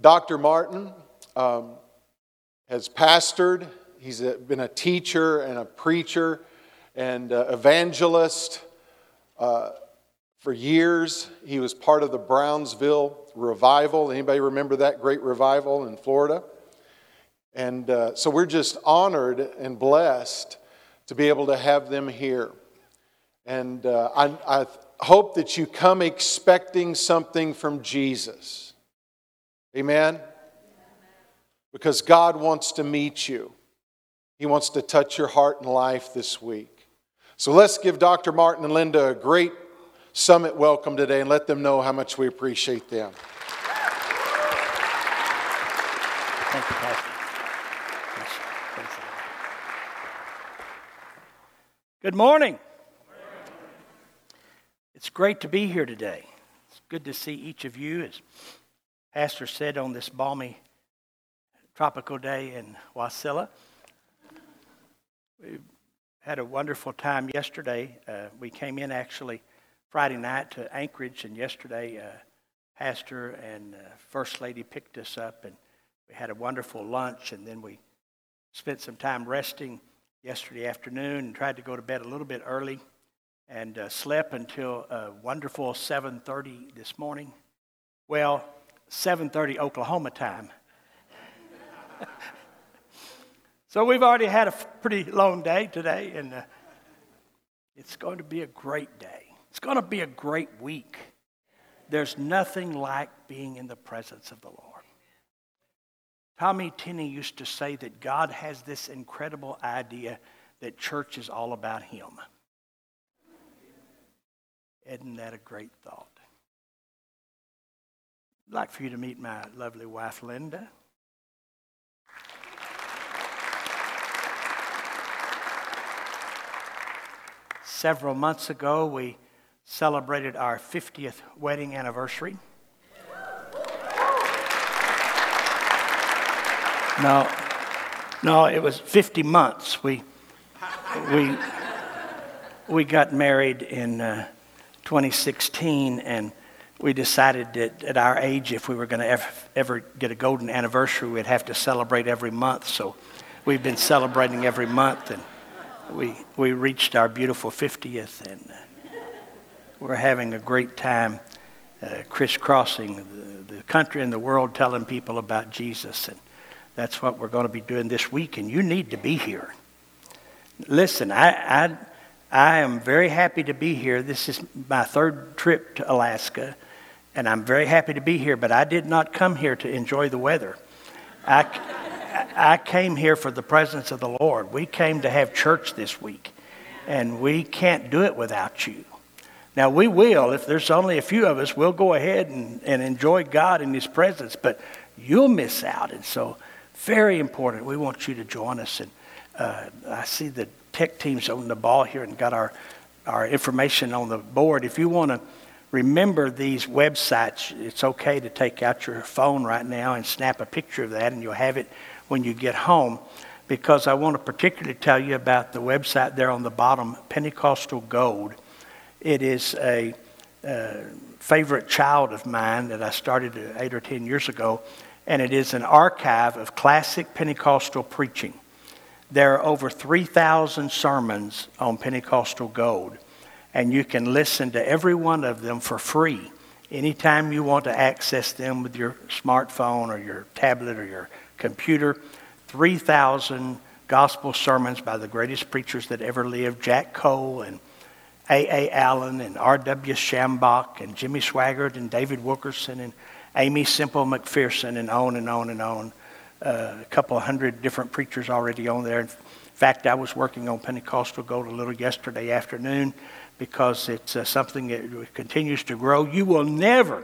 Dr. Martin um, has pastored, he's a, been a teacher and a preacher and evangelist uh, for years. He was part of the Brownsville revival. Anybody remember that great revival in Florida? And uh, so we're just honored and blessed to be able to have them here. And uh, I, I hope that you come expecting something from Jesus. Amen? Because God wants to meet you, He wants to touch your heart and life this week. So let's give Dr. Martin and Linda a great summit welcome today and let them know how much we appreciate them. Thank you, Pastor. Good morning. It's great to be here today. It's good to see each of you, as Pastor said, on this balmy tropical day in Wasilla. We had a wonderful time yesterday. Uh, we came in actually Friday night to Anchorage, and yesterday, uh, Pastor and uh, First Lady picked us up, and we had a wonderful lunch, and then we spent some time resting yesterday afternoon and tried to go to bed a little bit early and uh, slept until a wonderful 7.30 this morning well 7.30 oklahoma time so we've already had a pretty long day today and uh, it's going to be a great day it's going to be a great week there's nothing like being in the presence of the lord Tommy Tenney used to say that God has this incredible idea that church is all about Him. Isn't that a great thought? I'd like for you to meet my lovely wife, Linda. Several months ago, we celebrated our 50th wedding anniversary. No, no, it was 50 months. We, we, we got married in uh, 2016, and we decided that at our age, if we were going to ever, ever get a golden anniversary, we'd have to celebrate every month. So we've been celebrating every month, and we, we reached our beautiful 50th, and uh, we're having a great time uh, crisscrossing the, the country and the world telling people about Jesus. And that's what we're going to be doing this week, and you need to be here. Listen, I, I, I am very happy to be here. This is my third trip to Alaska, and I'm very happy to be here, but I did not come here to enjoy the weather. I, I came here for the presence of the Lord. We came to have church this week, and we can't do it without you. Now, we will, if there's only a few of us, we'll go ahead and, and enjoy God in His presence, but you'll miss out. And so very important. We want you to join us. And uh, I see the tech team's on the ball here and got our, our information on the board. If you want to remember these websites, it's okay to take out your phone right now and snap a picture of that, and you'll have it when you get home. Because I want to particularly tell you about the website there on the bottom, Pentecostal Gold. It is a uh, favorite child of mine that I started eight or ten years ago and it is an archive of classic Pentecostal preaching. There are over 3,000 sermons on Pentecostal Gold, and you can listen to every one of them for free anytime you want to access them with your smartphone or your tablet or your computer. 3,000 gospel sermons by the greatest preachers that ever lived Jack Coe and A.A. Allen and R.W. Schambach and Jimmy Swaggart and David Wilkerson and Aimee Semple McPherson, and on and on and on. Uh, a couple hundred different preachers already on there. In fact, I was working on Pentecostal Gold a little yesterday afternoon because it's uh, something that continues to grow. You will never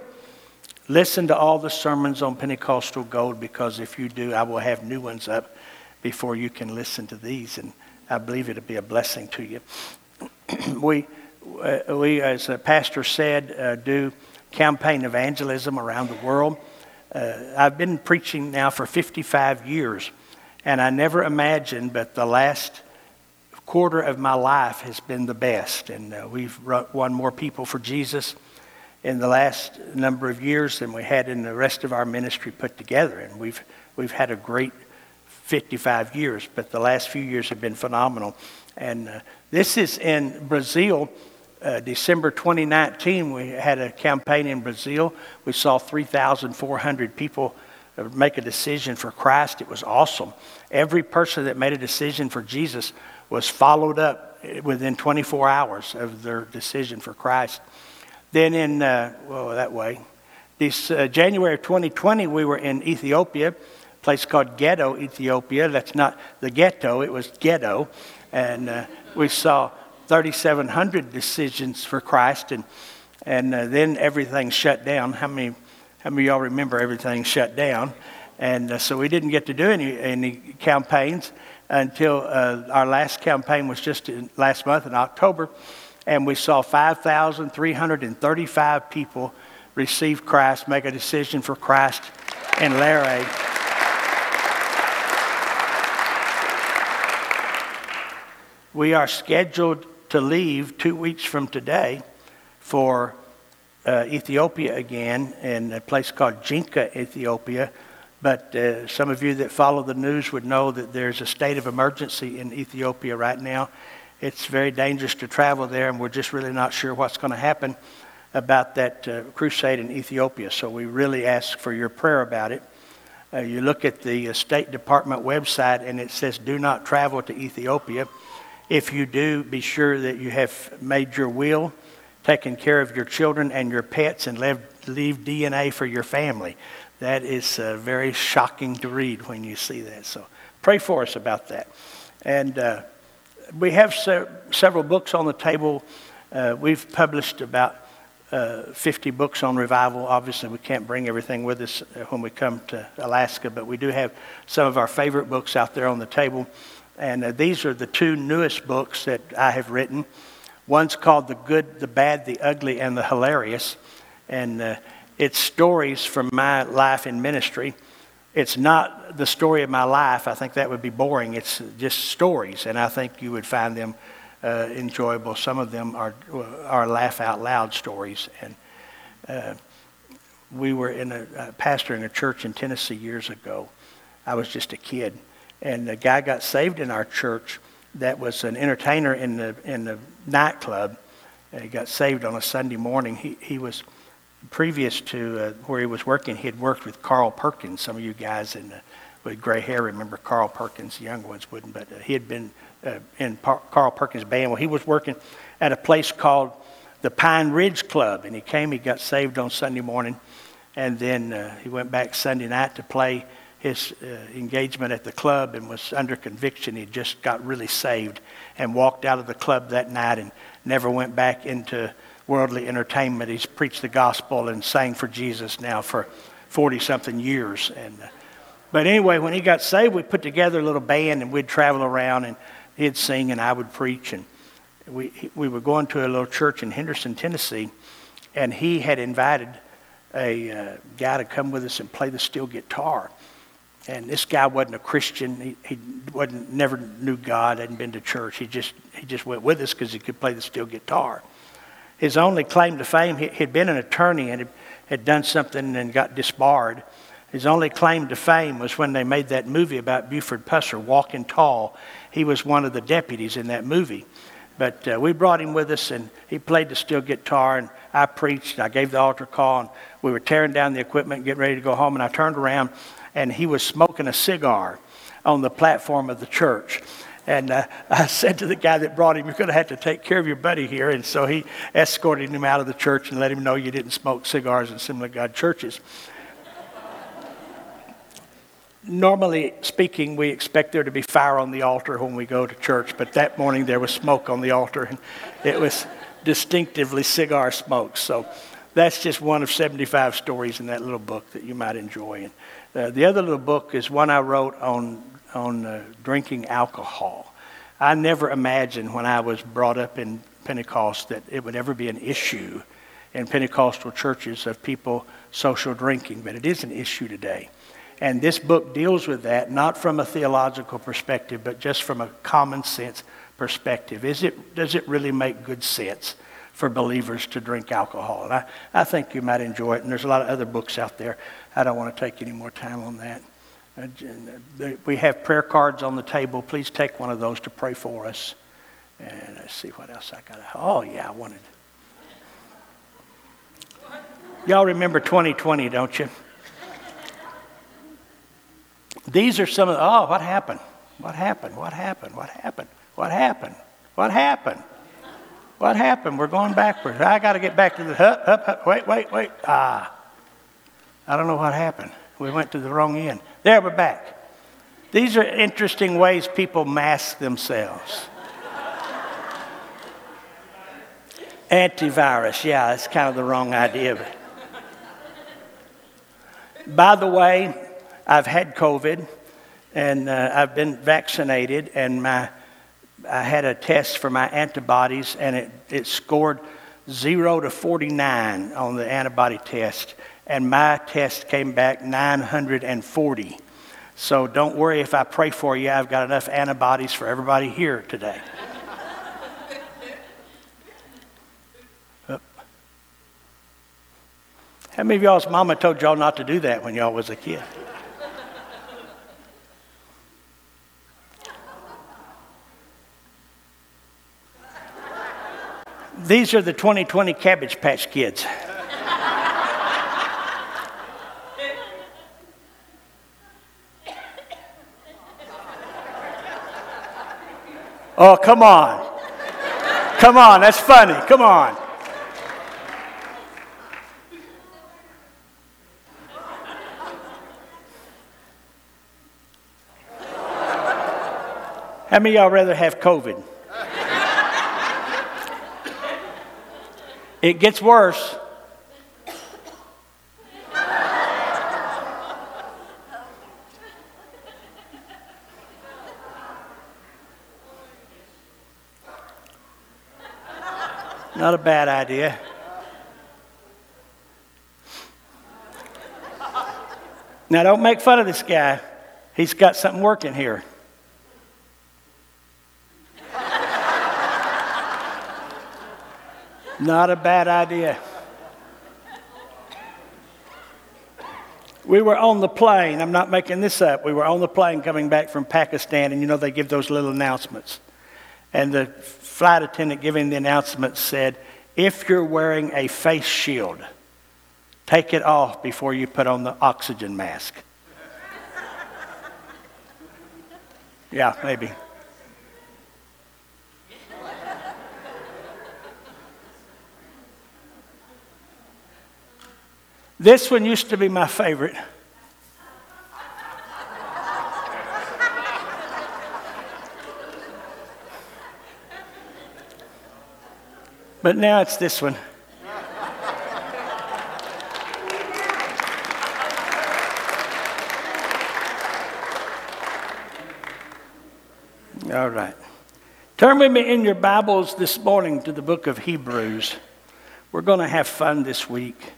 listen to all the sermons on Pentecostal Gold because if you do, I will have new ones up before you can listen to these, and I believe it'll be a blessing to you. we, uh, we, as the pastor said, uh, do campaign evangelism around the world. Uh, I've been preaching now for 55 years, and I never imagined, but the last quarter of my life has been the best. And uh, we've won more people for Jesus, in the last number of years than we had in the rest of our ministry put together. And we've, we've had a great 55 years, but the last few years have been phenomenal. And uh, this is in Brazil. Uh, December 2019, we had a campaign in Brazil. We saw 3,400 people uh, make a decision for Christ. It was awesome. Every person that made a decision for Jesus was followed up within 24 hours of their decision for Christ. Then in, uh, well, that way, this uh, January of 2020, we were in Ethiopia, a place called Ghetto, Ethiopia. That's not the ghetto, it was ghetto. And uh, we saw 3,700 decisions for Christ, and, and uh, then everything shut down. How many, how many of y'all remember everything shut down? And uh, so we didn't get to do any, any campaigns until uh, our last campaign was just in, last month in October and we saw 5,335 people receive Christ, make a decision for Christ in Lare. We are scheduled to leave two weeks from today for uh, Ethiopia again in a place called Jinka, Ethiopia. But uh, some of you that follow the news would know that there's a state of emergency in Ethiopia right now it's very dangerous to travel there, and we're just really not sure what's going to happen about that uh, crusade in Ethiopia. So we really ask for your prayer about it. Uh, you look at the uh, State Department website, and it says, Do not travel to Ethiopia. If you do, be sure that you have made your will, taken care of your children and your pets, and leave, leave DNA for your family. That is uh, very shocking to read when you see that. So pray for us about that. And uh, we have se- several books on the table. Uh, we've published about uh, 50 books on revival. Obviously, we can't bring everything with us uh, when we come to Alaska, but we do have some of our favorite books out there on the table. And uh, these are the two newest books that I have written. One's called The Good, the Bad, the Ugly, and the Hilarious. And it's stories from my life in ministry it's not the story of my life. I think that would be boring. It's just stories, and I think you would find them uh, enjoyable. Some of them are, are laugh out loud stories. And uh, we were in a, a pastor in a church in Tennessee years ago. I was just a kid, and a guy got saved in our church that was an entertainer in the in the nightclub. He got saved on a Sunday morning. He he was previous to uh, where he was working, he had worked with Carl Perkins. Some of you guys in, uh, with gray hair remember Carl Perkins. The young ones wouldn't, but uh, he had been uh, in Carl Perkins' band. Well, he was working at a place called the Pine Ridge Club, and he came. He got saved on Sunday morning, and then uh, he went back Sunday night to play his uh, engagement at the club and was under conviction. He just got really saved and walked out of the club that night and never went back into worldly entertainment. He's preached the gospel and sang for Jesus now for 40 something years. And, uh, but anyway, when he got saved, we put together a little band and we'd travel around and he'd sing and I would preach. And we, we were going to a little church in Henderson, Tennessee, and he had invited a uh, guy to come with us and play the steel guitar. And this guy wasn't a Christian. He, he wasn't, never knew God, hadn't been to church. He just, he just went with us because he could play the steel guitar his only claim to fame, he had been an attorney and had done something and got disbarred. His only claim to fame was when they made that movie about Buford Pusser, Walking Tall. He was one of the deputies in that movie. But uh, we brought him with us, and he played the steel guitar, and I preached, and I gave the altar call, and we were tearing down the equipment, getting ready to go home, and I turned around, and he was smoking a cigar on the platform of the church. And uh, I said to the guy that brought him, You're going to have to take care of your buddy here. And so he escorted him out of the church and let him know you didn't smoke cigars in of God churches. Normally speaking, we expect there to be fire on the altar when we go to church, but that morning there was smoke on the altar, and it was distinctively cigar smoke. So that's just one of 75 stories in that little book that you might enjoy. And uh, the other little book is one I wrote on on uh, drinking alcohol. I never imagined when I was brought up in Pentecost that it would ever be an issue in Pentecostal churches of people social drinking, but it is an issue today. And this book deals with that not from a theological perspective, but just from a common sense perspective. Is it, does it really make good sense for believers to drink alcohol. And I, I think you might enjoy it. And there's a lot of other books out there. I don't want to take any more time on that. Uh, we have prayer cards on the table. Please take one of those to pray for us. And let's see what else I got. Oh, yeah, I wanted. Y'all remember 2020, don't you? These are some of the, oh, what happened? What happened? What happened? What happened? What happened? What happened? What happened? We're going backwards. I got to get back to the, up, up, up. Wait, wait, wait. Ah. I don't know what happened. We went to the wrong end. There, we're back. These are interesting ways people mask themselves. Antivirus, yeah, that's kind of the wrong idea. By the way, I've had COVID and uh, I've been vaccinated, and my, I had a test for my antibodies, and it, it scored 0 to 49 on the antibody test and my test came back 940. So don't worry if I pray for you, I've got enough antibodies for everybody here today. How many of y'all's mama told y'all not to do that when y'all was a kid? These are the 2020 Cabbage Patch Kids. Oh, come on. Come on, that's funny. Come on. How many y'all rather have COVID? It gets worse. Not a bad idea. Now, don't make fun of this guy. He's got something working here. Not a bad idea. We were on the plane. I'm not making this up. We were on the plane coming back from Pakistan, and you know they give those little announcements. And the flight attendant giving the announcement said, If you're wearing a face shield, take it off before you put on the oxygen mask. yeah, maybe. This one used to be my favorite. But now it's this one. All right. Turn with me in your Bibles this morning to the book of Hebrews. We're going to have fun this week,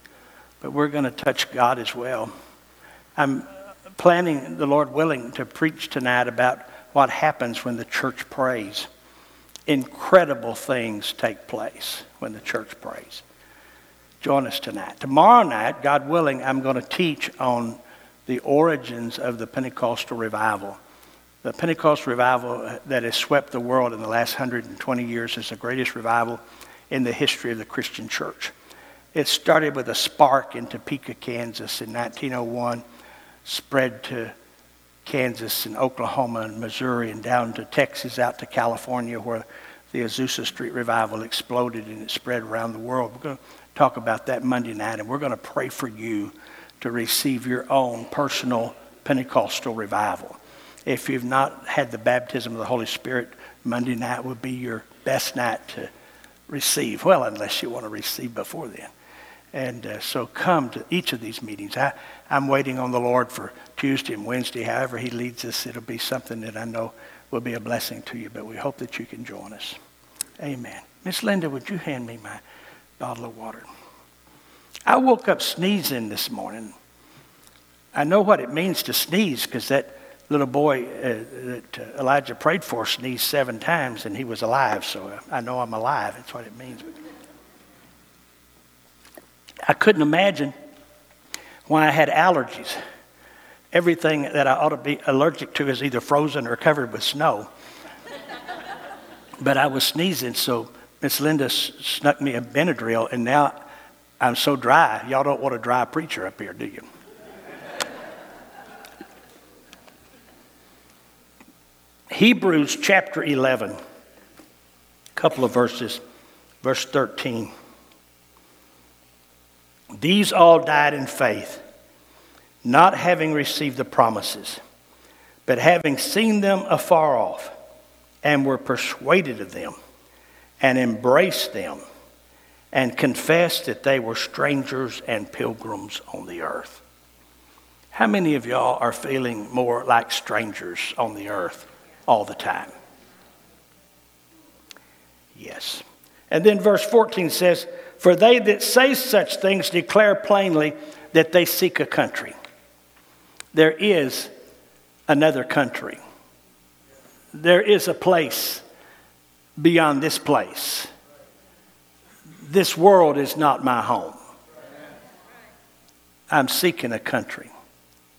but we're going to touch God as well. I'm planning, the Lord willing, to preach tonight about what happens when the church prays incredible things take place when the church prays. Join us tonight. Tomorrow night, God willing, I'm going to teach on the origins of the Pentecostal revival. The Pentecostal revival that has swept the world in the last 120 years is the greatest revival in the history of the Christian church. It started with a spark in Topeka, Kansas in 1901, spread to Kansas and Oklahoma and Missouri and down to Texas, out to California, where the Azusa Street revival exploded and it spread around the world. We're going to talk about that Monday night, and we're going to pray for you to receive your own personal Pentecostal revival. If you've not had the baptism of the Holy Spirit, Monday night would be your best night to receive. Well, unless you want to receive before then. And uh, so come to each of these meetings. I, I'm waiting on the Lord for Tuesday and Wednesday. However, He leads us, it'll be something that I know will be a blessing to you, but we hope that you can join us. Amen. Miss Linda, would you hand me my bottle of water? I woke up sneezing this morning. I know what it means to sneeze because that little boy uh, that uh, Elijah prayed for sneezed seven times and he was alive, so I know I'm alive. That's what it means. I couldn't imagine why I had allergies. Everything that I ought to be allergic to is either frozen or covered with snow. but I was sneezing, so Miss Linda snuck me a Benadryl, and now I'm so dry. Y'all don't want a dry preacher up here, do you? Hebrews chapter 11, a couple of verses, verse 13. These all died in faith, not having received the promises, but having seen them afar off, and were persuaded of them, and embraced them, and confessed that they were strangers and pilgrims on the earth. How many of y'all are feeling more like strangers on the earth all the time? Yes. And then verse 14 says, For they that say such things declare plainly that they seek a country. There is another country. There is a place beyond this place. This world is not my home. I'm seeking a country.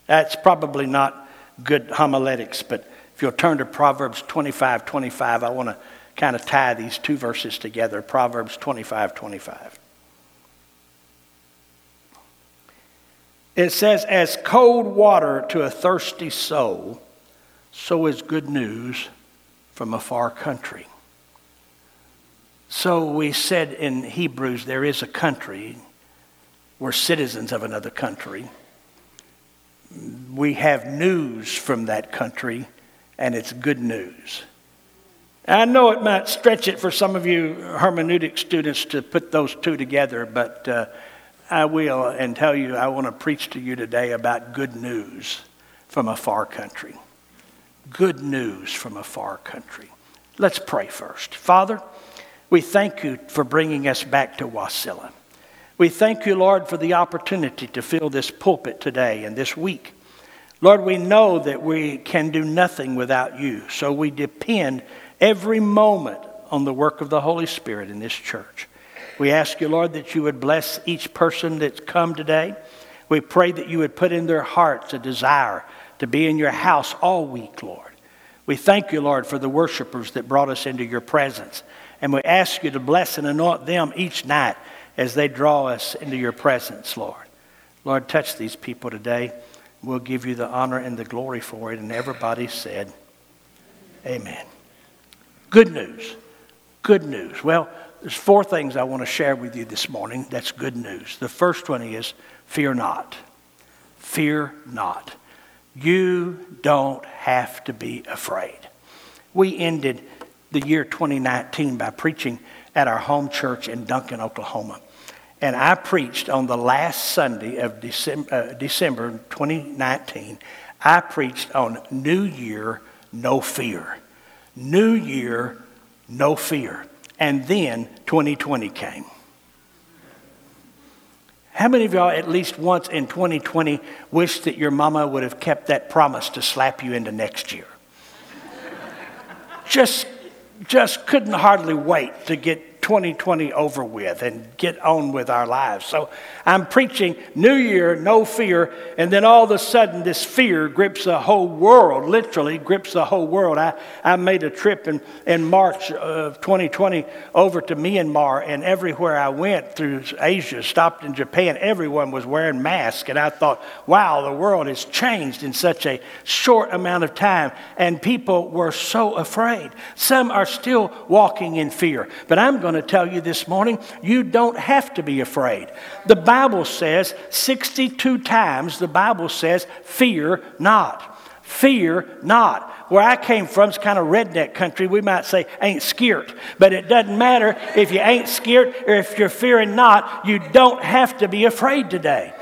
That's probably not good homiletics, but if you'll turn to Proverbs 25 25, I want to kind of tie these two verses together Proverbs 25 25. It says, As cold water to a thirsty soul, so is good news from a far country. So we said in Hebrews, there is a country. We're citizens of another country. We have news from that country, and it's good news. I know it might stretch it for some of you hermeneutic students to put those two together, but uh, I will and tell you I want to preach to you today about good news from a far country. Good news from a far country. Let's pray first. Father, we thank you for bringing us back to Wasilla. We thank you, Lord, for the opportunity to fill this pulpit today and this week. Lord, we know that we can do nothing without you, so we depend every moment on the work of the Holy Spirit in this church. We ask you, Lord, that you would bless each person that's come today. We pray that you would put in their hearts a desire to be in your house all week, Lord. We thank you, Lord, for the worshipers that brought us into your presence. And we ask you to bless and anoint them each night as they draw us into your presence, Lord. Lord, touch these people today. We'll give you the honor and the glory for it. And everybody said, Amen. Good news. Good news. Well, there's four things I want to share with you this morning. That's good news. The first one is fear not. Fear not. You don't have to be afraid. We ended the year 2019 by preaching at our home church in Duncan, Oklahoma. And I preached on the last Sunday of December, uh, December 2019. I preached on New Year, no fear. New Year, no fear. And then 2020 came. How many of y'all, at least once in 2020, wish that your mama would have kept that promise to slap you into next year? just, just couldn't hardly wait to get 2020 over with and get on with our lives. So I'm preaching New Year, no fear, and then all of a sudden this fear grips the whole world, literally grips the whole world. I, I made a trip in, in March of 2020 over to Myanmar, and everywhere I went through Asia, stopped in Japan, everyone was wearing masks. And I thought, wow, the world has changed in such a short amount of time, and people were so afraid. Some are still walking in fear, but I'm going to tell you this morning you don't have to be afraid. The Bible says 62 times, the Bible says, fear not. Fear not. Where I came from is kind of redneck country. We might say ain't scared. But it doesn't matter if you ain't scared or if you're fearing not, you don't have to be afraid today.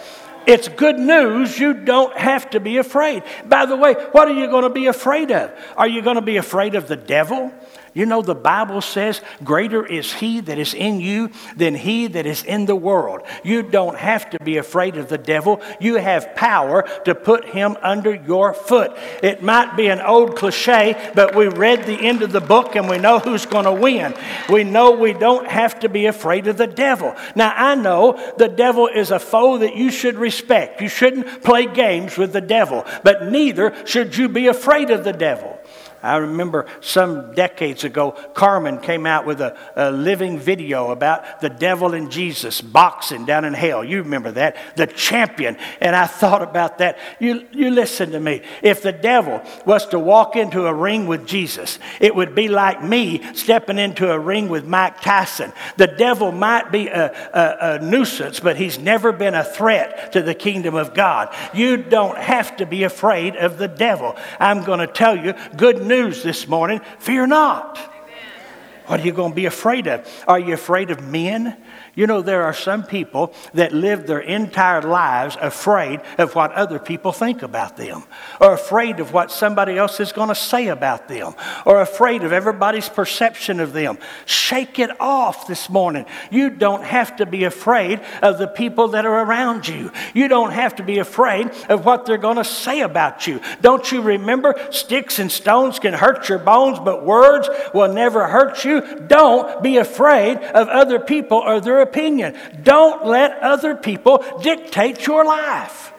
It's good news. You don't have to be afraid. By the way, what are you going to be afraid of? Are you going to be afraid of the devil? You know, the Bible says, Greater is he that is in you than he that is in the world. You don't have to be afraid of the devil. You have power to put him under your foot. It might be an old cliche, but we read the end of the book and we know who's going to win. We know we don't have to be afraid of the devil. Now, I know the devil is a foe that you should respect. You shouldn't play games with the devil, but neither should you be afraid of the devil. I remember some decades ago, Carmen came out with a, a, living video about the devil and Jesus boxing down in hell. You remember that? The champion. And I thought about that. You, you listen to me. If the devil was to walk into a ring with Jesus, it would be like me stepping into a ring with Mike Tyson. The devil might be a, a, a nuisance, but he's never been a threat to the kingdom of God. You don't have to be afraid of the devil. I'm going to tell you good news this morning fear not. What are you going to be afraid of? Are you afraid of men? You know, there are some people that live their entire lives afraid of what other people think about them, or afraid of what somebody else is going to say about them, or afraid of everybody's perception of them. Shake it off this morning. You don't have to be afraid of the people that are around you. You don't have to be afraid of what they're going to say about you. Don't you remember? Sticks and stones can hurt your bones, but words will never hurt you. Don't be afraid of other people or their opinion. Don't let other people dictate your life.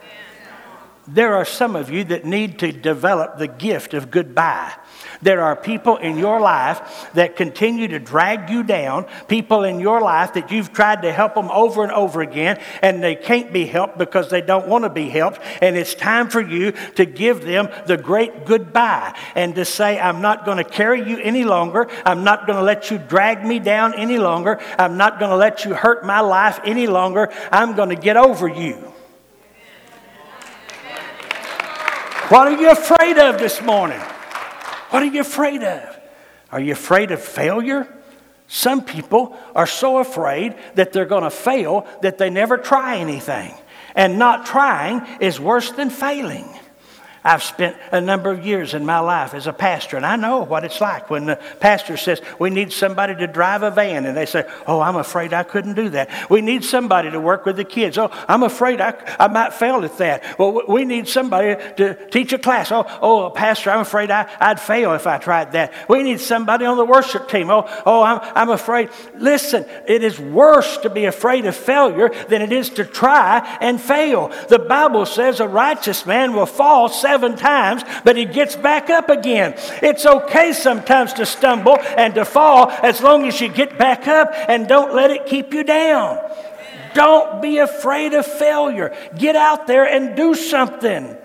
There are some of you that need to develop the gift of goodbye. There are people in your life that continue to drag you down, people in your life that you've tried to help them over and over again, and they can't be helped because they don't want to be helped. And it's time for you to give them the great goodbye and to say, I'm not going to carry you any longer. I'm not going to let you drag me down any longer. I'm not going to let you hurt my life any longer. I'm going to get over you. What are you afraid of this morning? What are you afraid of? Are you afraid of failure? Some people are so afraid that they're going to fail that they never try anything. And not trying is worse than failing. I've spent a number of years in my life as a pastor, and I know what it's like when the pastor says, We need somebody to drive a van, and they say, Oh, I'm afraid I couldn't do that. We need somebody to work with the kids. Oh, I'm afraid I, I might fail at that. Well, we need somebody to teach a class. Oh, oh Pastor, I'm afraid I, I'd fail if I tried that. We need somebody on the worship team. Oh, oh I'm, I'm afraid. Listen, it is worse to be afraid of failure than it is to try and fail. The Bible says a righteous man will fall seven times, but he gets back up again. It's okay sometimes to stumble and to fall as long as you get back up and don't let it keep you down. Don't be afraid of failure. Get out there and do something.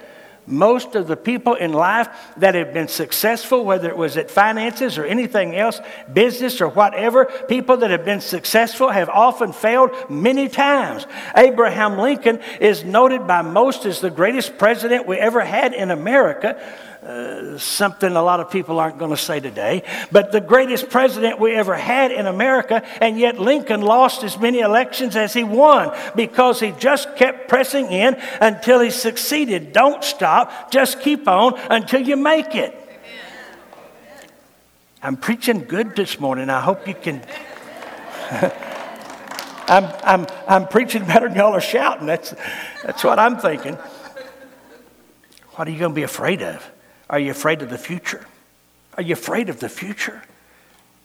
Most of the people in life that have been successful, whether it was at finances or anything else, business or whatever, people that have been successful have often failed many times. Abraham Lincoln is noted by most as the greatest president we ever had in America. Uh, something a lot of people aren't going to say today, but the greatest president we ever had in America, and yet Lincoln lost as many elections as he won because he just kept pressing in until he succeeded. Don't stop, just keep on until you make it. I'm preaching good this morning. I hope you can. I'm, I'm, I'm preaching better than y'all are shouting. That's, that's what I'm thinking. What are you going to be afraid of? Are you afraid of the future? Are you afraid of the future?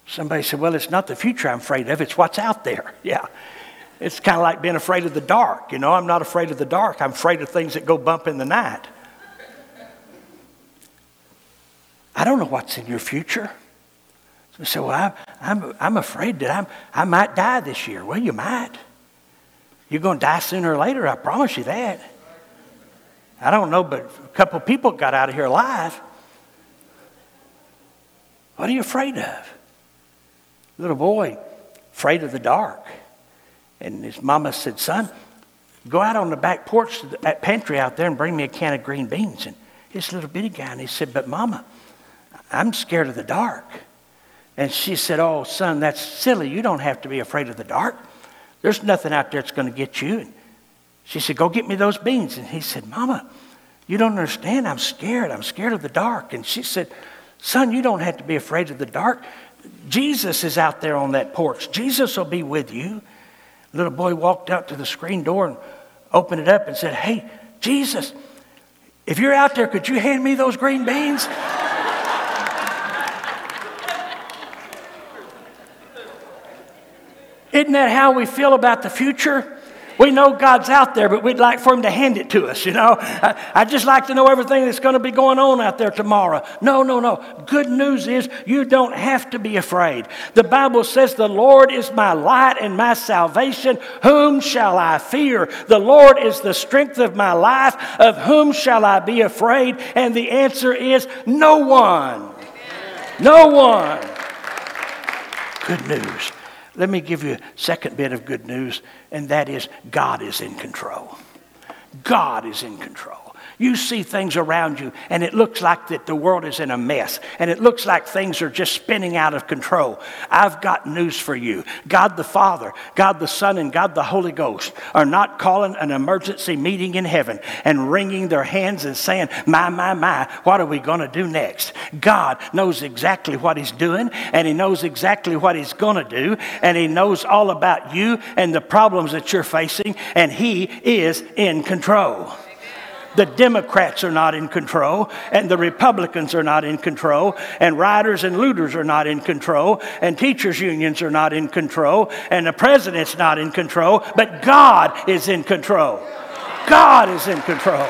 Somebody said, Well, it's not the future I'm afraid of, it's what's out there. Yeah. It's kind of like being afraid of the dark. You know, I'm not afraid of the dark, I'm afraid of things that go bump in the night. I don't know what's in your future. So, well, I'm, I'm, I'm afraid that I'm, I might die this year. Well, you might. You're going to die sooner or later, I promise you that. I don't know, but a couple people got out of here alive. What are you afraid of? Little boy, afraid of the dark. And his mama said, Son, go out on the back porch, that pantry out there, and bring me a can of green beans. And this little bitty guy, and he said, But mama, I'm scared of the dark. And she said, Oh, son, that's silly. You don't have to be afraid of the dark. There's nothing out there that's going to get you. She said, Go get me those beans. And he said, Mama, you don't understand. I'm scared. I'm scared of the dark. And she said, Son, you don't have to be afraid of the dark. Jesus is out there on that porch. Jesus will be with you. Little boy walked out to the screen door and opened it up and said, Hey, Jesus, if you're out there, could you hand me those green beans? Isn't that how we feel about the future? We know God's out there, but we'd like for Him to hand it to us, you know? I, I just like to know everything that's going to be going on out there tomorrow. No, no, no. Good news is you don't have to be afraid. The Bible says, The Lord is my light and my salvation. Whom shall I fear? The Lord is the strength of my life. Of whom shall I be afraid? And the answer is no one. No one. Good news. Let me give you a second bit of good news, and that is God is in control. God is in control. You see things around you, and it looks like that the world is in a mess, and it looks like things are just spinning out of control. I've got news for you. God the Father, God the Son, and God the Holy Ghost are not calling an emergency meeting in heaven and wringing their hands and saying, My, my, my, what are we going to do next? God knows exactly what He's doing, and He knows exactly what He's going to do, and He knows all about you and the problems that you're facing, and He is in control. The Democrats are not in control, and the Republicans are not in control, and rioters and looters are not in control, and teachers' unions are not in control, and the president's not in control, but God is in control. God is in control.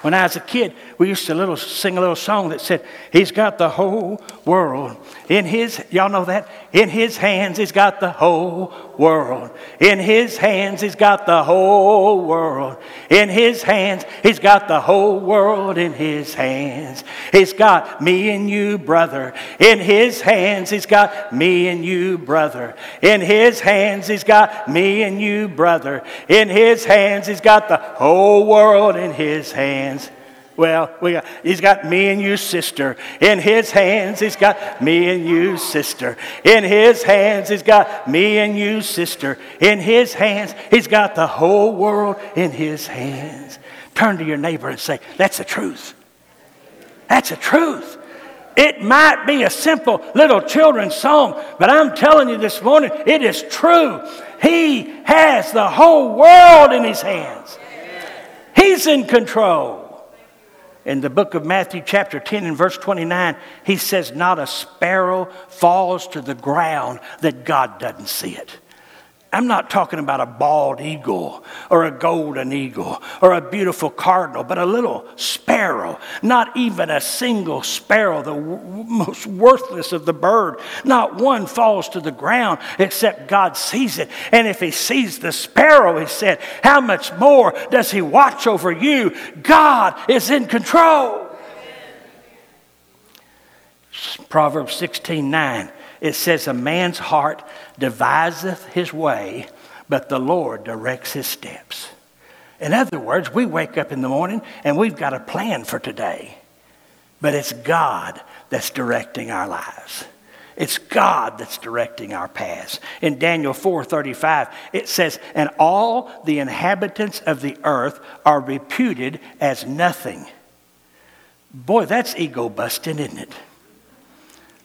When I was a kid, we used to little, sing a little song that said, He's got the whole world in His, y'all know that? In His hands, He's got the whole world. In His hands, He's got the whole world. In His hands, He's got the whole world in His hands. He's got me and you, brother. In His hands, He's got me and you, brother. In His hands, He's got me and you, brother. In His hands, He's got the whole world in His hands. Well, we got, he's got me and you, sister. In his hands, he's got me and you, sister. In his hands, he's got me and you, sister. In his hands, he's got the whole world in his hands. Turn to your neighbor and say, That's the truth. That's the truth. It might be a simple little children's song, but I'm telling you this morning, it is true. He has the whole world in his hands. He's in control. In the book of Matthew, chapter 10, and verse 29, he says, Not a sparrow falls to the ground that God doesn't see it. I'm not talking about a bald eagle or a golden eagle or a beautiful cardinal, but a little sparrow. Not even a single sparrow, the w- most worthless of the bird. Not one falls to the ground except God sees it. And if He sees the sparrow, He said, how much more does He watch over you? God is in control. Proverbs 16 9 it says, A man's heart deviseth his way, but the Lord directs his steps. In other words, we wake up in the morning and we've got a plan for today, but it's God that's directing our lives. It's God that's directing our paths. In Daniel 4:35, it says, "And all the inhabitants of the earth are reputed as nothing." Boy, that's ego busting, isn't it?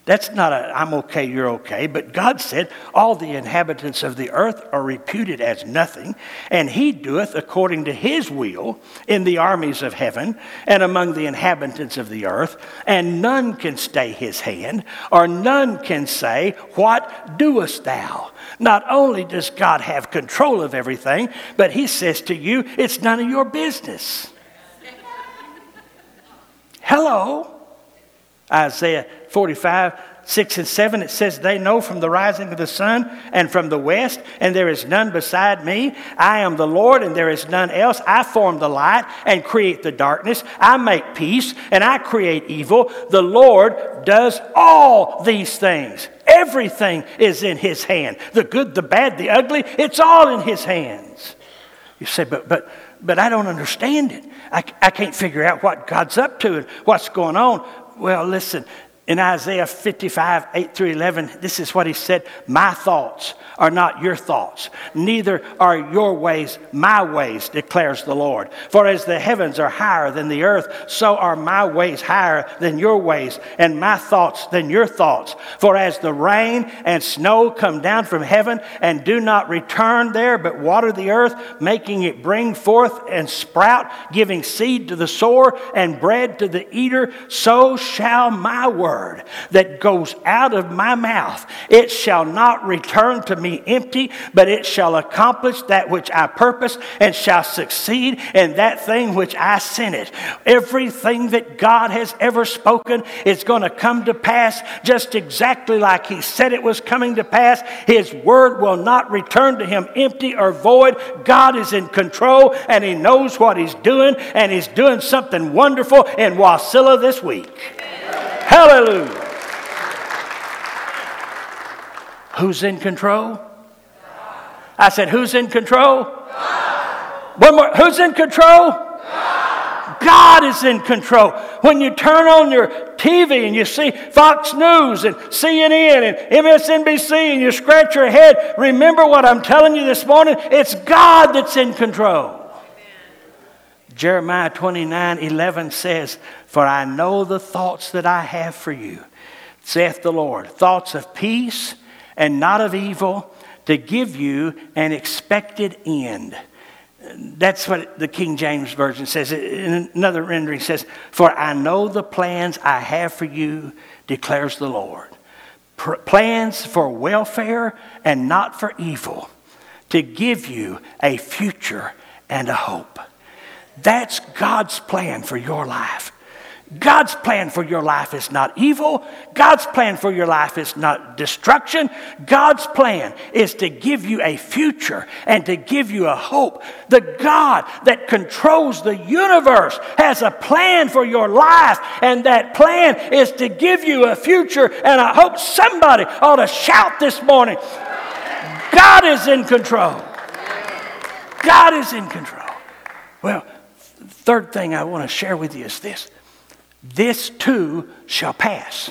That's not a, I'm okay, you're okay. But God said, All the inhabitants of the earth are reputed as nothing, and he doeth according to his will in the armies of heaven and among the inhabitants of the earth, and none can stay his hand, or none can say, What doest thou? Not only does God have control of everything, but he says to you, It's none of your business. Hello. Isaiah 45, 6 and 7, it says, They know from the rising of the sun and from the west, and there is none beside me. I am the Lord, and there is none else. I form the light and create the darkness. I make peace, and I create evil. The Lord does all these things. Everything is in his hand the good, the bad, the ugly, it's all in his hands. You say, but, but, but I don't understand it. I, I can't figure out what God's up to and what's going on. Well, listen, in Isaiah 55, 8 through 11, this is what he said My thoughts are not your thoughts, neither are your ways my ways, declares the Lord. For as the heavens are higher than the earth, so are my ways higher than your ways, and my thoughts than your thoughts. For as the rain and snow come down from heaven and do not return there, but water the earth, making it bring forth and sprout, giving seed to the sower and bread to the eater, so shall my word word that goes out of my mouth, it shall not return to me empty, but it shall accomplish that which I purpose and shall succeed in that thing which I sent it. Everything that God has ever spoken is going to come to pass just exactly like He said it was coming to pass. His word will not return to Him empty or void. God is in control and He knows what He's doing, and He's doing something wonderful in Wasilla this week. Hallelujah. Who's in control? I said, Who's in control? One more. Who's in control? God is in control. When you turn on your TV and you see Fox News and CNN and MSNBC and you scratch your head, remember what I'm telling you this morning? It's God that's in control. Jeremiah 29 11 says, For I know the thoughts that I have for you, saith the Lord, thoughts of peace and not of evil, to give you an expected end. That's what the King James Version says. In another rendering says, For I know the plans I have for you, declares the Lord. Plans for welfare and not for evil, to give you a future and a hope. That's God's plan for your life. God's plan for your life is not evil. God's plan for your life is not destruction. God's plan is to give you a future and to give you a hope. The God that controls the universe has a plan for your life, and that plan is to give you a future. And I hope somebody ought to shout this morning God is in control. God is in control. Well, Third thing I want to share with you is this this too shall pass.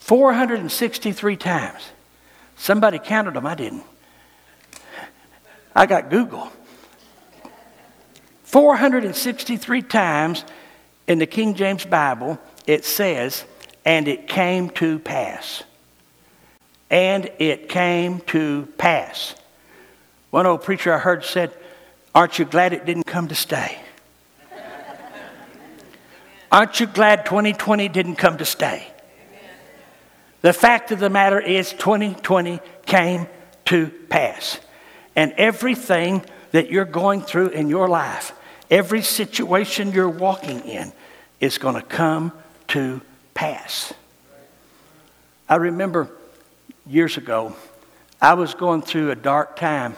463 times. Somebody counted them, I didn't. I got Google. 463 times in the King James Bible it says, and it came to pass. And it came to pass. One old preacher I heard said, Aren't you glad it didn't come to stay? Aren't you glad 2020 didn't come to stay? The fact of the matter is, 2020 came to pass. And everything that you're going through in your life, every situation you're walking in, is going to come to pass. I remember years ago, I was going through a dark time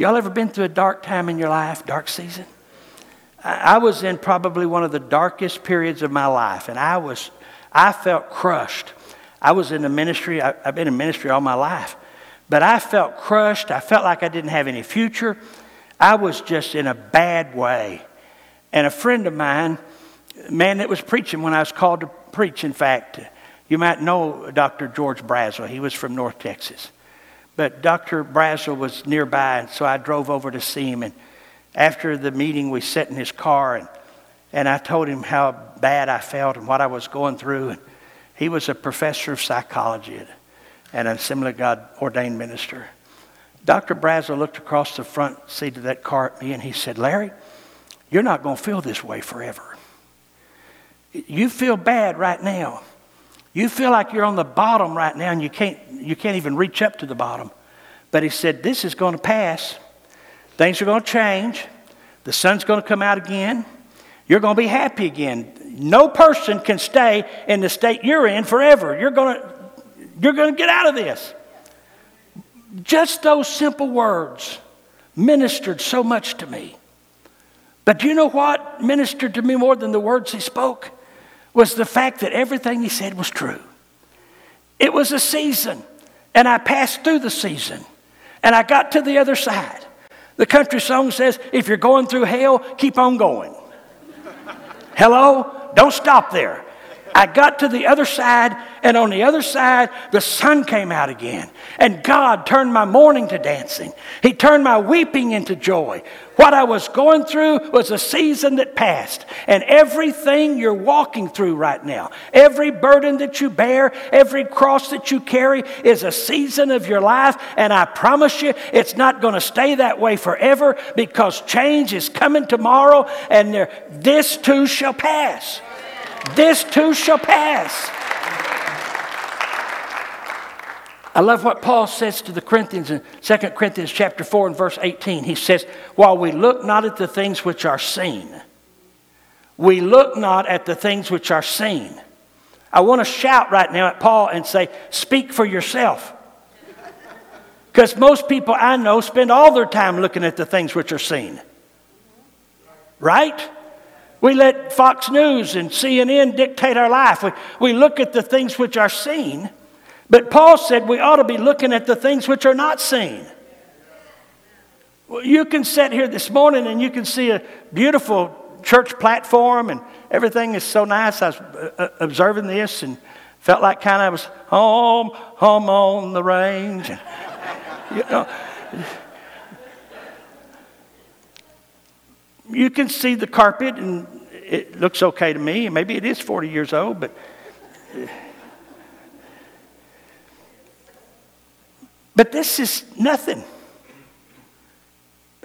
Y'all ever been through a dark time in your life, dark season? I was in probably one of the darkest periods of my life, and I was, I felt crushed. I was in the ministry, I, I've been in ministry all my life, but I felt crushed. I felt like I didn't have any future. I was just in a bad way. And a friend of mine, man that was preaching when I was called to preach, in fact, you might know Dr. George Brazel. He was from North Texas. But Dr. Brazel was nearby, and so I drove over to see him. And after the meeting, we sat in his car, and, and I told him how bad I felt and what I was going through. And he was a professor of psychology and a of God ordained minister. Dr. Brazel looked across the front seat of that car at me, and he said, Larry, you're not going to feel this way forever. You feel bad right now. You feel like you're on the bottom right now and you can't, you can't even reach up to the bottom. But he said, This is going to pass. Things are going to change. The sun's going to come out again. You're going to be happy again. No person can stay in the state you're in forever. You're going to, you're going to get out of this. Just those simple words ministered so much to me. But do you know what ministered to me more than the words he spoke? Was the fact that everything he said was true. It was a season, and I passed through the season, and I got to the other side. The country song says, if you're going through hell, keep on going. Hello? Don't stop there. I got to the other side, and on the other side, the sun came out again. And God turned my mourning to dancing. He turned my weeping into joy. What I was going through was a season that passed. And everything you're walking through right now, every burden that you bear, every cross that you carry, is a season of your life. And I promise you, it's not going to stay that way forever because change is coming tomorrow, and there, this too shall pass. This too shall pass. I love what Paul says to the Corinthians in 2 Corinthians chapter 4 and verse 18. He says, While we look not at the things which are seen, we look not at the things which are seen. I want to shout right now at Paul and say, Speak for yourself. Because most people I know spend all their time looking at the things which are seen. Right? We let Fox News and CNN dictate our life. We, we look at the things which are seen. But Paul said we ought to be looking at the things which are not seen. Well, you can sit here this morning and you can see a beautiful church platform and everything is so nice. I was uh, uh, observing this and felt like kind of I was home, home on the range. And, you know, you can see the carpet and it looks okay to me. Maybe it is 40 years old, but. But this is nothing.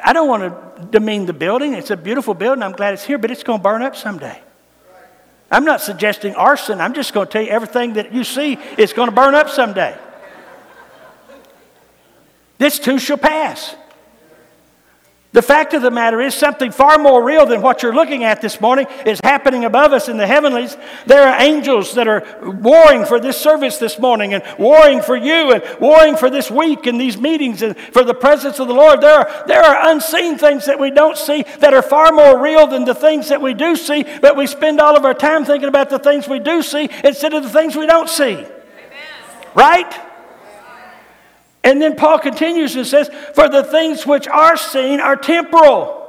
I don't want to demean the building. It's a beautiful building. I'm glad it's here, but it's going to burn up someday. I'm not suggesting arson. I'm just going to tell you everything that you see is going to burn up someday. This too shall pass. The fact of the matter is, something far more real than what you're looking at this morning is happening above us in the heavenlies. There are angels that are warring for this service this morning and warring for you and warring for this week and these meetings and for the presence of the Lord. There are, there are unseen things that we don't see that are far more real than the things that we do see, but we spend all of our time thinking about the things we do see instead of the things we don't see. Amen. Right? And then Paul continues and says, For the things which are seen are temporal.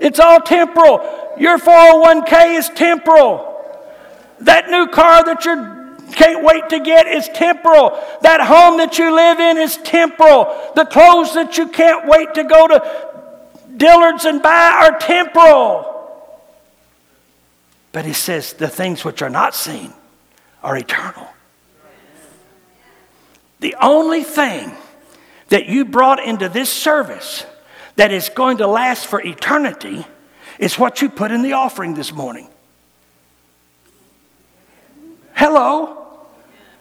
It's all temporal. Your 401k is temporal. That new car that you can't wait to get is temporal. That home that you live in is temporal. The clothes that you can't wait to go to Dillard's and buy are temporal. But he says the things which are not seen are eternal. The only thing that you brought into this service that is going to last for eternity is what you put in the offering this morning. Hello?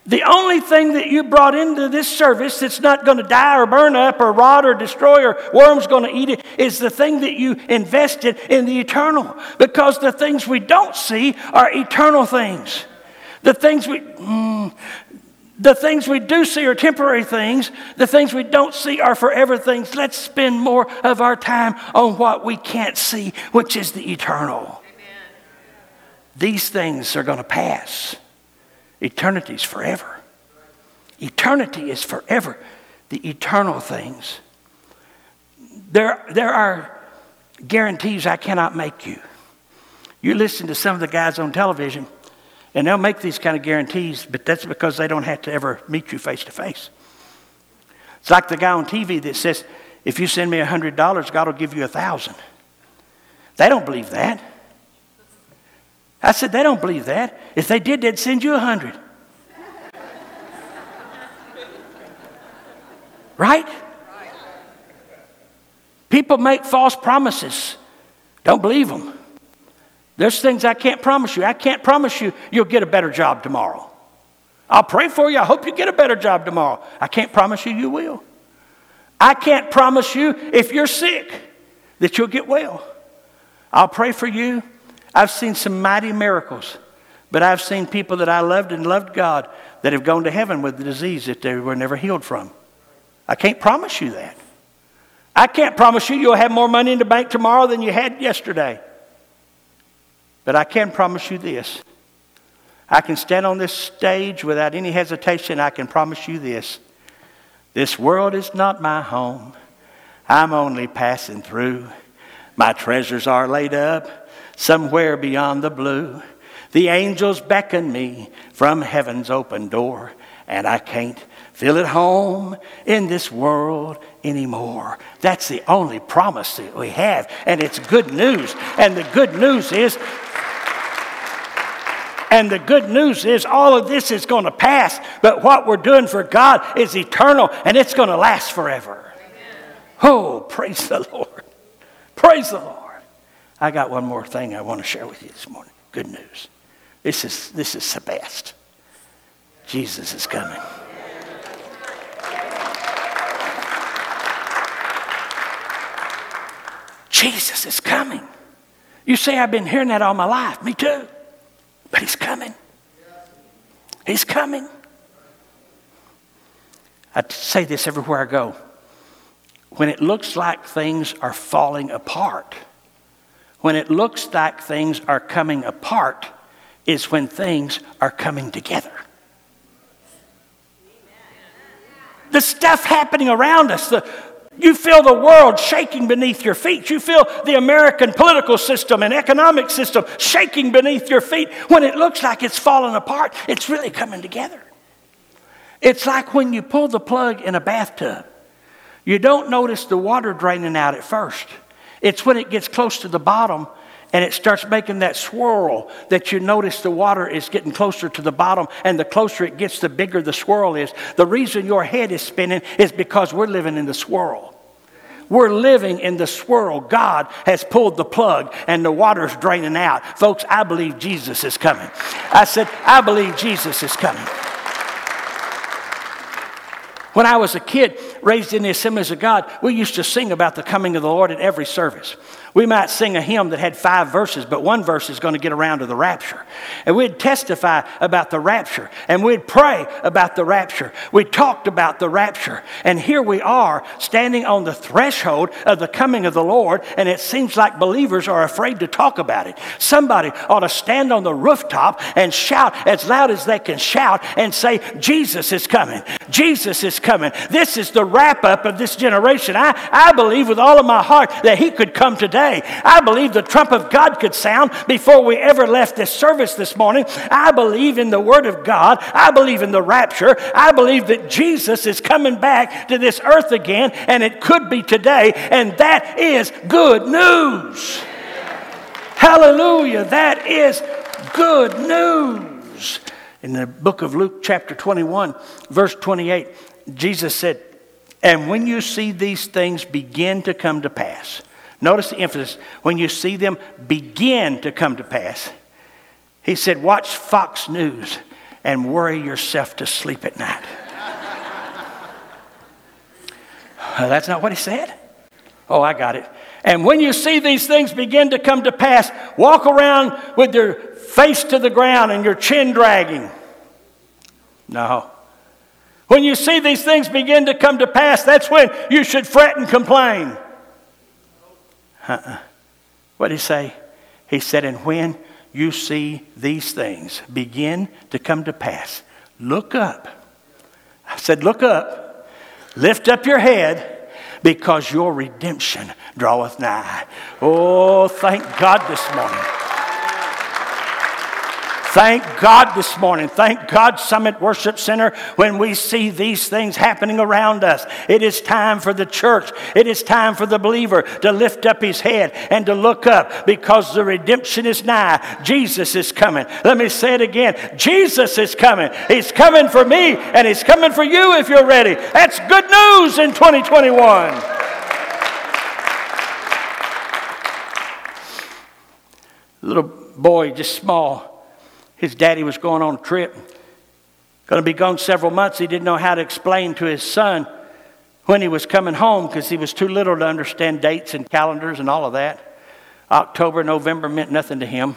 The only thing that you brought into this service that's not going to die or burn up or rot or destroy or worms going to eat it is the thing that you invested in the eternal. Because the things we don't see are eternal things. The things we, mm, the things we do see are temporary things. The things we don't see are forever things. Let's spend more of our time on what we can't see, which is the eternal. Amen. These things are going to pass. Eternity is forever. Eternity is forever. The eternal things. There, there are guarantees I cannot make you. You listen to some of the guys on television and they'll make these kind of guarantees, but that's because they don't have to ever meet you face to face. It's like the guy on TV that says, if you send me $100, God will give you a 1000 They don't believe that. I said, they don't believe that. If they did, they'd send you a 100 Right? People make false promises. Don't believe them. There's things I can't promise you. I can't promise you you'll get a better job tomorrow. I'll pray for you. I hope you get a better job tomorrow. I can't promise you you will. I can't promise you if you're sick that you'll get well. I'll pray for you. I've seen some mighty miracles, but I've seen people that I loved and loved God that have gone to heaven with the disease that they were never healed from. I can't promise you that. I can't promise you you'll have more money in the bank tomorrow than you had yesterday. But I can promise you this I can stand on this stage without any hesitation. I can promise you this this world is not my home, I'm only passing through. My treasures are laid up somewhere beyond the blue. The angels beckon me from heaven's open door, and I can't feel at home in this world anymore. That's the only promise that we have, and it's good news. And the good news is, and the good news is, all of this is going to pass, but what we're doing for God is eternal and it's going to last forever. Oh, praise the Lord. Praise the Lord. I got one more thing I want to share with you this morning. Good news. This is, this is the best. Jesus is coming. Jesus is coming. You say, I've been hearing that all my life. Me too. But he's coming. He's coming. I say this everywhere I go. When it looks like things are falling apart, when it looks like things are coming apart, is when things are coming together. The stuff happening around us, the, you feel the world shaking beneath your feet. You feel the American political system and economic system shaking beneath your feet. When it looks like it's falling apart, it's really coming together. It's like when you pull the plug in a bathtub. You don't notice the water draining out at first. It's when it gets close to the bottom and it starts making that swirl that you notice the water is getting closer to the bottom and the closer it gets the bigger the swirl is. The reason your head is spinning is because we're living in the swirl. We're living in the swirl. God has pulled the plug and the water's draining out. Folks i believe jesus is coming. I said i believe jesus is coming. When I was a kid, raised in the assemblies of God, we used to sing about the coming of the Lord at every service. We might sing a hymn that had five verses, but one verse is going to get around to the rapture. And we'd testify about the rapture, and we'd pray about the rapture. We talked about the rapture. And here we are standing on the threshold of the coming of the Lord, and it seems like believers are afraid to talk about it. Somebody ought to stand on the rooftop and shout as loud as they can shout and say, Jesus is coming. Jesus is coming. This is the wrap up of this generation. I, I believe with all of my heart that He could come today today. I believe the trump of God could sound before we ever left this service this morning. I believe in the Word of God. I believe in the rapture. I believe that Jesus is coming back to this earth again, and it could be today, and that is good news. Hallelujah. That is good news. In the book of Luke, chapter 21, verse 28, Jesus said, And when you see these things begin to come to pass, Notice the emphasis. When you see them begin to come to pass, he said, Watch Fox News and worry yourself to sleep at night. that's not what he said. Oh, I got it. And when you see these things begin to come to pass, walk around with your face to the ground and your chin dragging. No. When you see these things begin to come to pass, that's when you should fret and complain. Uh-uh. What did he say? He said, And when you see these things begin to come to pass, look up. I said, Look up. Lift up your head because your redemption draweth nigh. Oh, thank God this morning. Thank God this morning. Thank God, Summit Worship Center, when we see these things happening around us. It is time for the church, it is time for the believer to lift up his head and to look up because the redemption is nigh. Jesus is coming. Let me say it again Jesus is coming. He's coming for me and He's coming for you if you're ready. That's good news in 2021. little boy, just small, his daddy was going on a trip, going to be gone several months. He didn't know how to explain to his son when he was coming home because he was too little to understand dates and calendars and all of that. October, November meant nothing to him.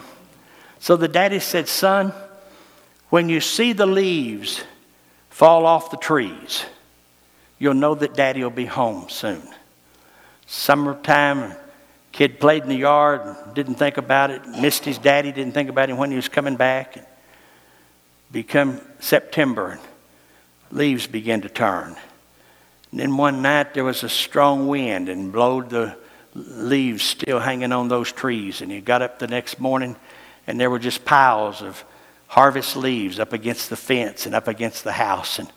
So the daddy said, Son, when you see the leaves fall off the trees, you'll know that daddy will be home soon. Summertime, Kid played in the yard, didn't think about it, missed his daddy, didn't think about him when he was coming back. And become September, and leaves began to turn. And then one night there was a strong wind and blowed the leaves still hanging on those trees. And he got up the next morning and there were just piles of harvest leaves up against the fence and up against the house. And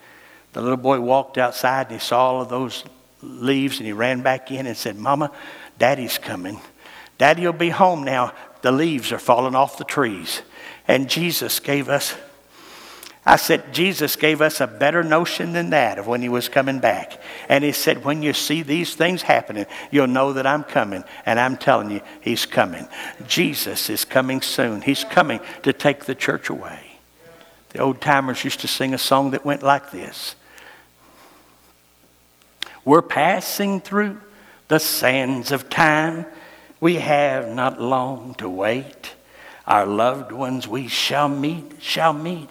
the little boy walked outside and he saw all of those leaves and he ran back in and said, Mama, Daddy's coming. Daddy will be home now. The leaves are falling off the trees. And Jesus gave us I said, Jesus gave us a better notion than that of when he was coming back. And he said, when you see these things happening, you'll know that I'm coming. And I'm telling you, he's coming. Jesus is coming soon. He's coming to take the church away. The old timers used to sing a song that went like this We're passing through the sands of time. We have not long to wait. Our loved ones we shall meet, shall meet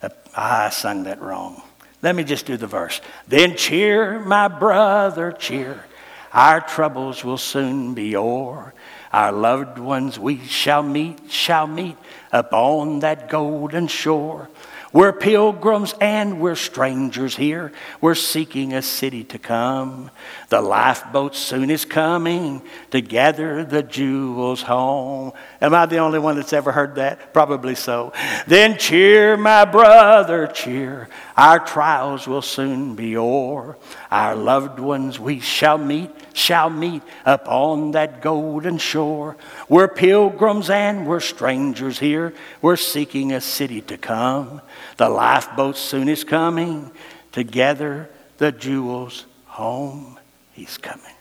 uh, ah, I sung that wrong. Let me just do the verse. Then cheer, my brother, cheer. Our troubles will soon be o'er. Our loved ones we shall meet, shall meet upon that golden shore. We're pilgrims and we're strangers here. We're seeking a city to come. The lifeboat soon is coming to gather the jewels home. Am I the only one that's ever heard that? Probably so. Then cheer, my brother, cheer. Our trials will soon be o'er. Our loved ones we shall meet, shall meet upon that golden shore. We're pilgrims and we're strangers here. We're seeking a city to come. The lifeboat soon is coming to gather the jewels home. He's coming.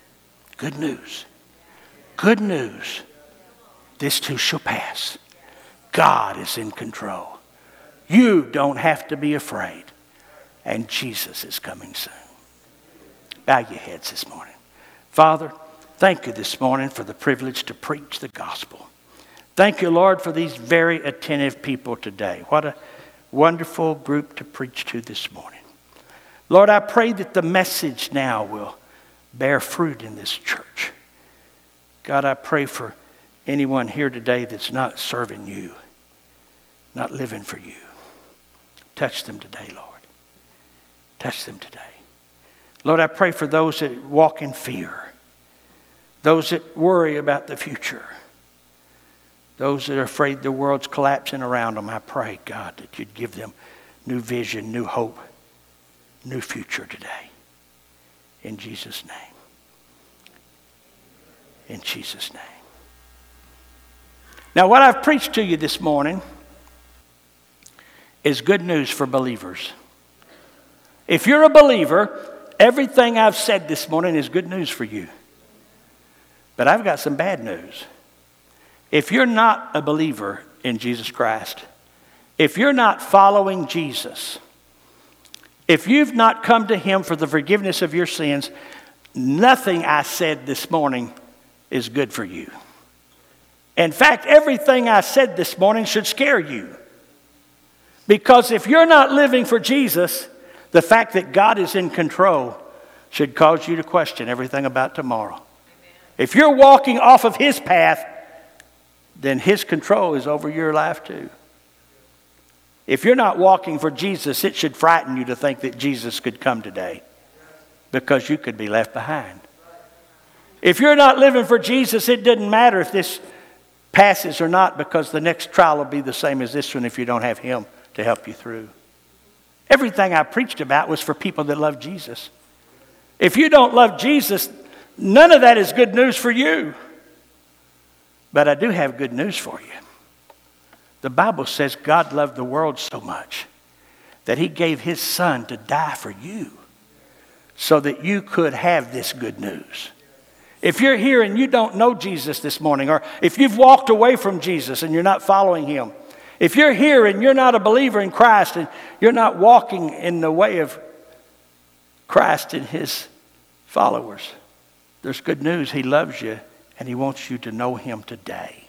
Good news. Good news. This too shall pass. God is in control. You don't have to be afraid. And Jesus is coming soon. Bow your heads this morning. Father, thank you this morning for the privilege to preach the gospel. Thank you, Lord, for these very attentive people today. What a wonderful group to preach to this morning. Lord, I pray that the message now will bear fruit in this church. God, I pray for anyone here today that's not serving you, not living for you. Touch them today, Lord. Touch them today. Lord, I pray for those that walk in fear, those that worry about the future. Those that are afraid the world's collapsing around them, I pray, God, that you'd give them new vision, new hope, new future today. In Jesus' name. In Jesus' name. Now, what I've preached to you this morning is good news for believers. If you're a believer, everything I've said this morning is good news for you. But I've got some bad news. If you're not a believer in Jesus Christ, if you're not following Jesus, if you've not come to Him for the forgiveness of your sins, nothing I said this morning is good for you. In fact, everything I said this morning should scare you. Because if you're not living for Jesus, the fact that God is in control should cause you to question everything about tomorrow. If you're walking off of His path, then His control is over your life too. If you're not walking for Jesus, it should frighten you to think that Jesus could come today because you could be left behind. If you're not living for Jesus, it doesn't matter if this passes or not because the next trial will be the same as this one if you don't have Him to help you through. Everything I preached about was for people that love Jesus. If you don't love Jesus, none of that is good news for you. But I do have good news for you. The Bible says God loved the world so much that he gave his son to die for you so that you could have this good news. If you're here and you don't know Jesus this morning, or if you've walked away from Jesus and you're not following him, if you're here and you're not a believer in Christ and you're not walking in the way of Christ and his followers, there's good news. He loves you and He wants you to know Him today.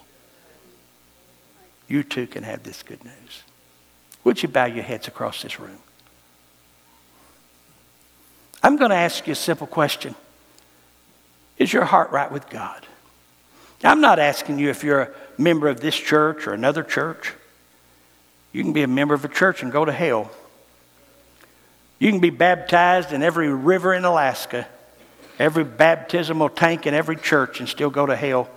You too can have this good news. Would you bow your heads across this room? I'm going to ask you a simple question Is your heart right with God? I'm not asking you if you're a member of this church or another church. You can be a member of a church and go to hell. You can be baptized in every river in Alaska every baptismal tank in every church and still go to hell.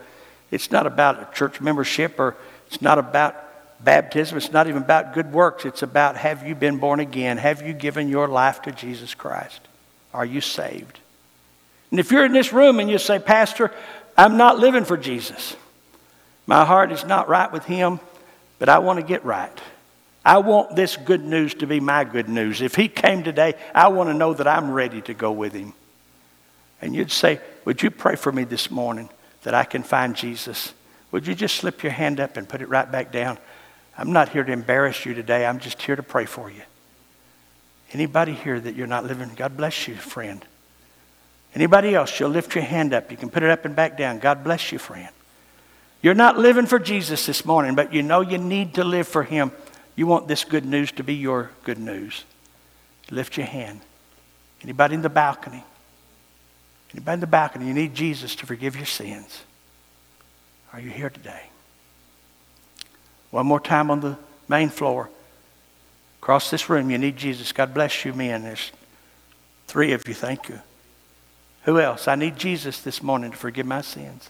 It's not about church membership or It's not about baptism. It's not even about good works. It's about have you been born again? Have you given your life to Jesus Christ? Are you saved? And if you're in this room and you say, Pastor, I'm not living for Jesus, my heart is not right with Him, but I want to get right. I want this good news to be my good news. If He came today, I want to know that I'm ready to go with Him. And you'd say, Would you pray for me this morning that I can find Jesus? Would you just slip your hand up and put it right back down? I'm not here to embarrass you today. I'm just here to pray for you. Anybody here that you're not living, God bless you, friend. Anybody else, you'll lift your hand up. You can put it up and back down. God bless you, friend. You're not living for Jesus this morning, but you know you need to live for Him. You want this good news to be your good news. Lift your hand. Anybody in the balcony? Anybody in the balcony? You need Jesus to forgive your sins. Are you here today? One more time on the main floor. Across this room, you need Jesus. God bless you, men. There's three of you. Thank you. Who else? I need Jesus this morning to forgive my sins.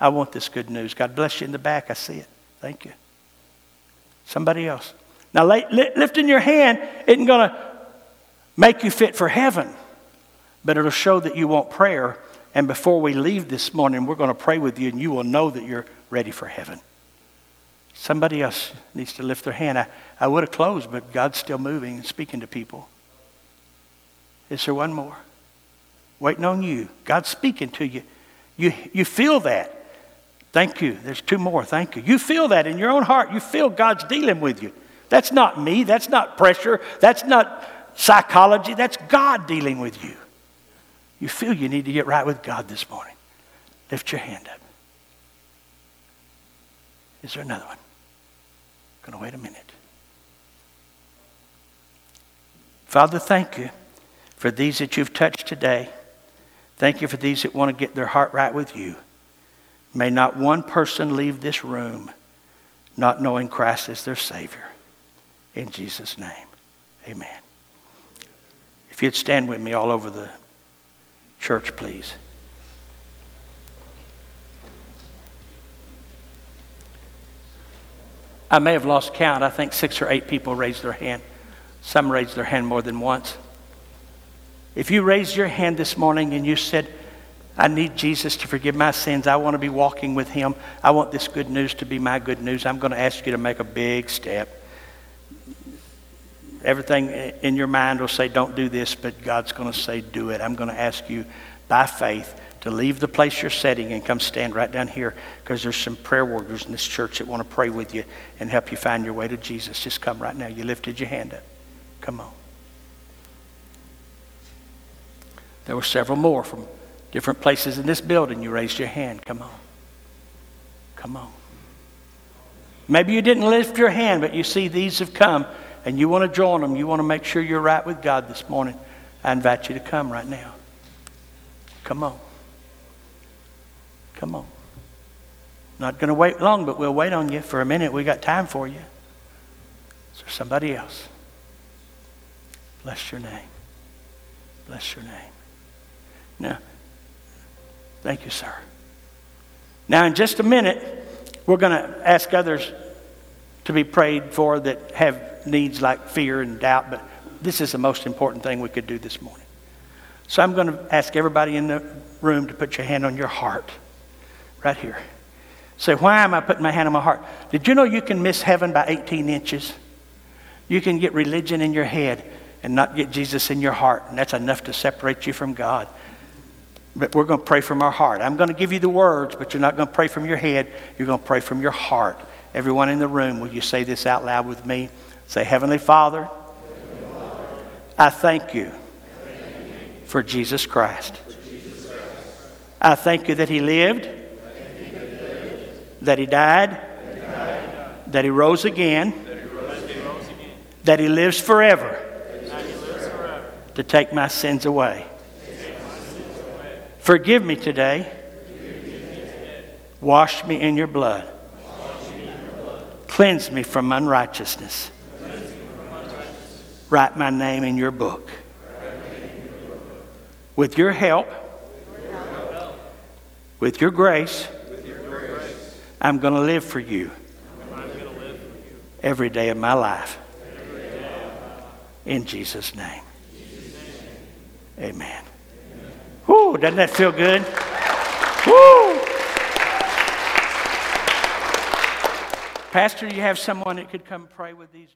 I want this good news. God bless you in the back. I see it. Thank you. Somebody else. Now, lifting your hand isn't going to make you fit for heaven, but it'll show that you want prayer. And before we leave this morning, we're going to pray with you, and you will know that you're ready for heaven. Somebody else needs to lift their hand. I, I would have closed, but God's still moving and speaking to people. Is there one more? Waiting on you. God's speaking to you. You, you feel that. Thank you. There's two more. Thank you. You feel that in your own heart. You feel God's dealing with you. That's not me. That's not pressure. That's not psychology. That's God dealing with you. You feel you need to get right with God this morning. Lift your hand up. Is there another one? I'm going to wait a minute. Father, thank you for these that you've touched today. Thank you for these that want to get their heart right with you. May not one person leave this room not knowing Christ as their Savior. In Jesus' name, amen. If you'd stand with me all over the church, please. I may have lost count. I think six or eight people raised their hand. Some raised their hand more than once. If you raised your hand this morning and you said, I need Jesus to forgive my sins. I want to be walking with Him. I want this good news to be my good news. I'm going to ask you to make a big step. Everything in your mind will say, don't do this, but God's going to say, do it. I'm going to ask you by faith to leave the place you're sitting and come stand right down here because there's some prayer warriors in this church that want to pray with you and help you find your way to Jesus. Just come right now. You lifted your hand up. Come on. There were several more from different places in this building, you raised your hand. Come on. Come on. Maybe you didn't lift your hand, but you see these have come and you want to join them. You want to make sure you're right with God this morning. I invite you to come right now. Come on. Come on. Not going to wait long, but we'll wait on you for a minute. We got time for you. Is there somebody else? Bless your name. Bless your name. Now, Thank you, sir. Now, in just a minute, we're going to ask others to be prayed for that have needs like fear and doubt, but this is the most important thing we could do this morning. So I'm going to ask everybody in the room to put your hand on your heart, right here. Say, why am I putting my hand on my heart? Did you know you can miss heaven by 18 inches? You can get religion in your head and not get Jesus in your heart, and that's enough to separate you from God. But we're going to pray from our heart. I'm going to give you the words, but you're not going to pray from your head. You're going to pray from your heart. Everyone in the room, will you say this out loud with me? Say, Heavenly Father, I thank you for Jesus Christ. I thank you that He lived, that He died, that He rose again, that He lives forever to take my sins away. Forgive me today. Wash me in your blood. Cleanse me from unrighteousness. Write my name in your book. With your help, with your grace, I'm going to live for you every day of my life. In Jesus' name. Amen. Whoo, doesn't that feel good? Woo! Pastor, you have someone that could come pray with these?